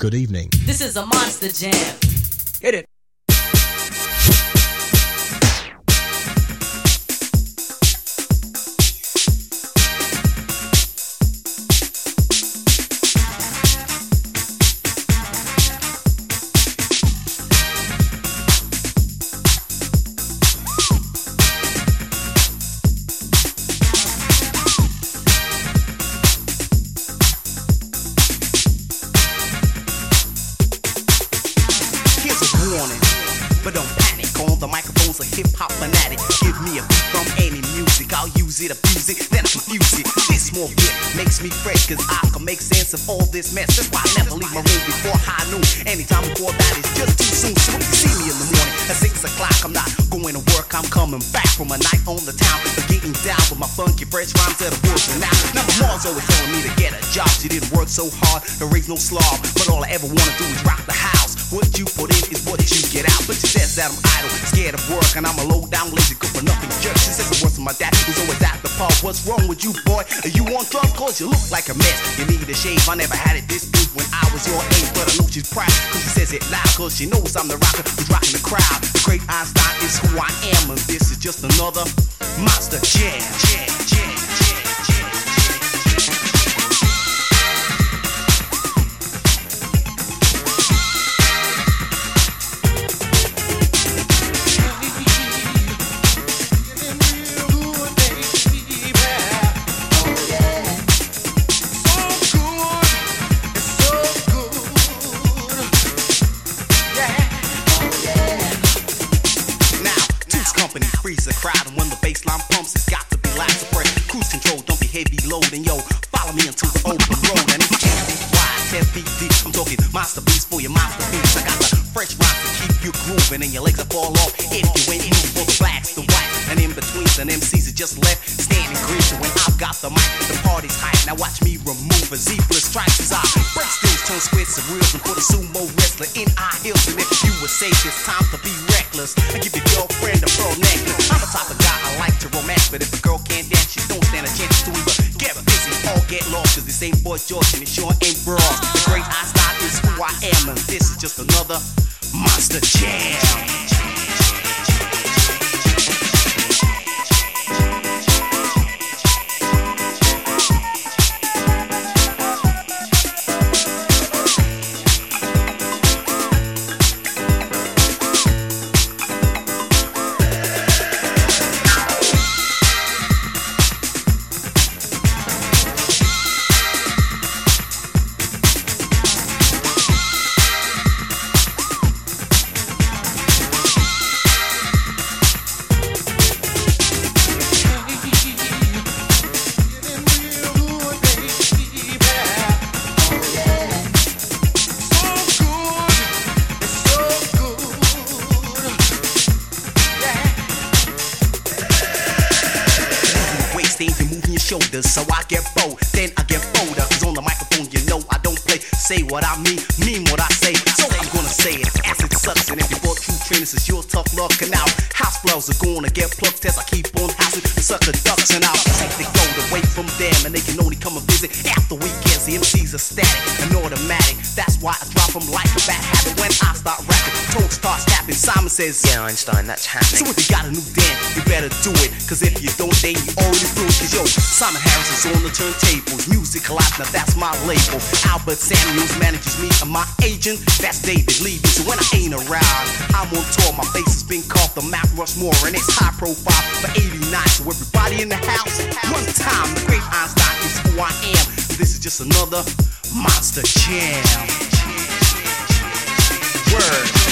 Good evening. This is a monster jam. Hit it. Of all mess. That's why I never leave my room before high noon. Anytime before that is just too soon. So when you see me in the morning at 6 o'clock, I'm not going to work, I'm coming back from a night on the town. But getting down with my funky fresh rhymes that are working now. Now my mom's always telling me to get a job. She didn't work so hard to raise no slob, but all I ever wanna do is rock the house. What you put in is what you get out. But she says that I'm idle, scared of work, and I'm a low down, lazy, What's wrong with you, boy? Are you on drugs? Cause you look like a mess. You need a shave. I never had it this good when I was your age, but I know she's proud. Cause she says it loud, cause she knows I'm the rocker who's rocking the crowd. The great Einstein is who I am, and this is just another monster jam, jam, jam, heavy loading, can't dance, she don't stand a chance to either get a busy or get lost. Cause this ain't Boy George and it sure ain't Bros. The great Einstein is who I am, and this is just another monster jam. Blows are gonna get plucked as I keep on housing the sucker ducks. And I'll take the gold away from them, and they can only come and visit after weekends. MCs are static and automatic. That's why I drop them like a bad habit when I start rapping. Toad starts tapping. Simon says, Yeah, Einstein, that's happening. so if you got a new dance, you better do it. Cause if you don't, then you already through. Cause yo, Simon Harris is on the turntables. Music of Life, now that's my label. Albert Samuels manages me, and my agent, that's David Levy. So when I ain't around, I'm on tour. My face has been called the Mount Rushmore, and it's high profile for 89. So everybody in the house, one time, the great Einstein is who I am. This is just another monster jam. Word.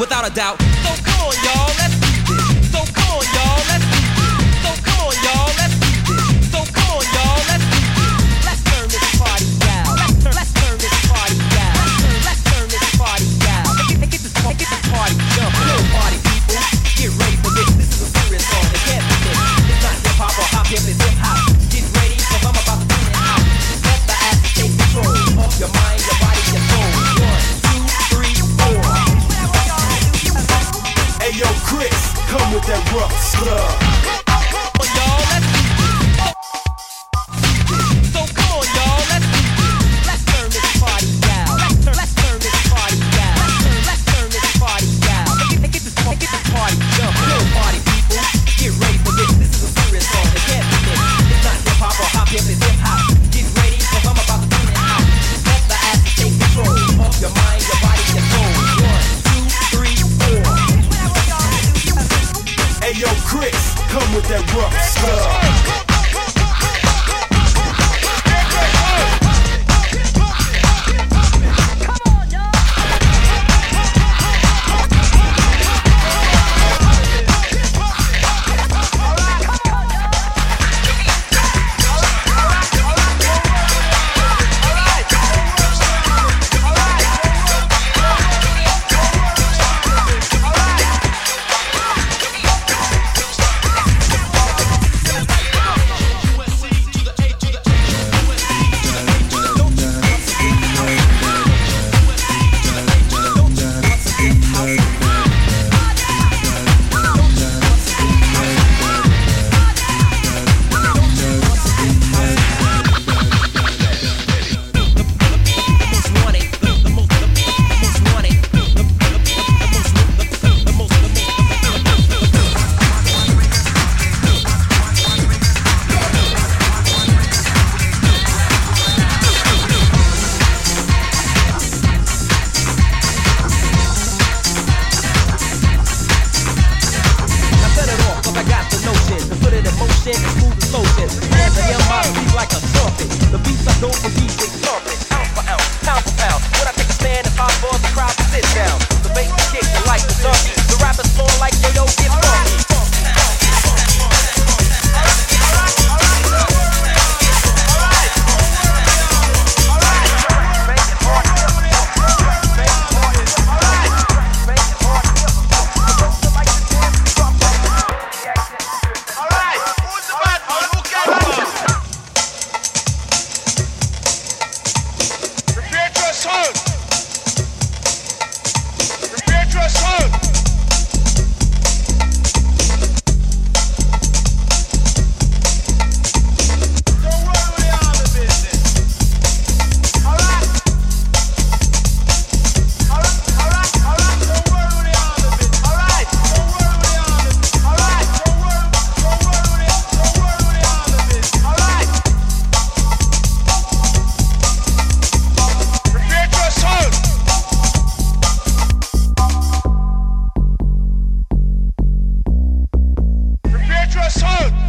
without a doubt. So come on, y'all, slow this. Hands to like a trumpet. The beats I go for they trumpet. assault.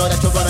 Know that you're gonna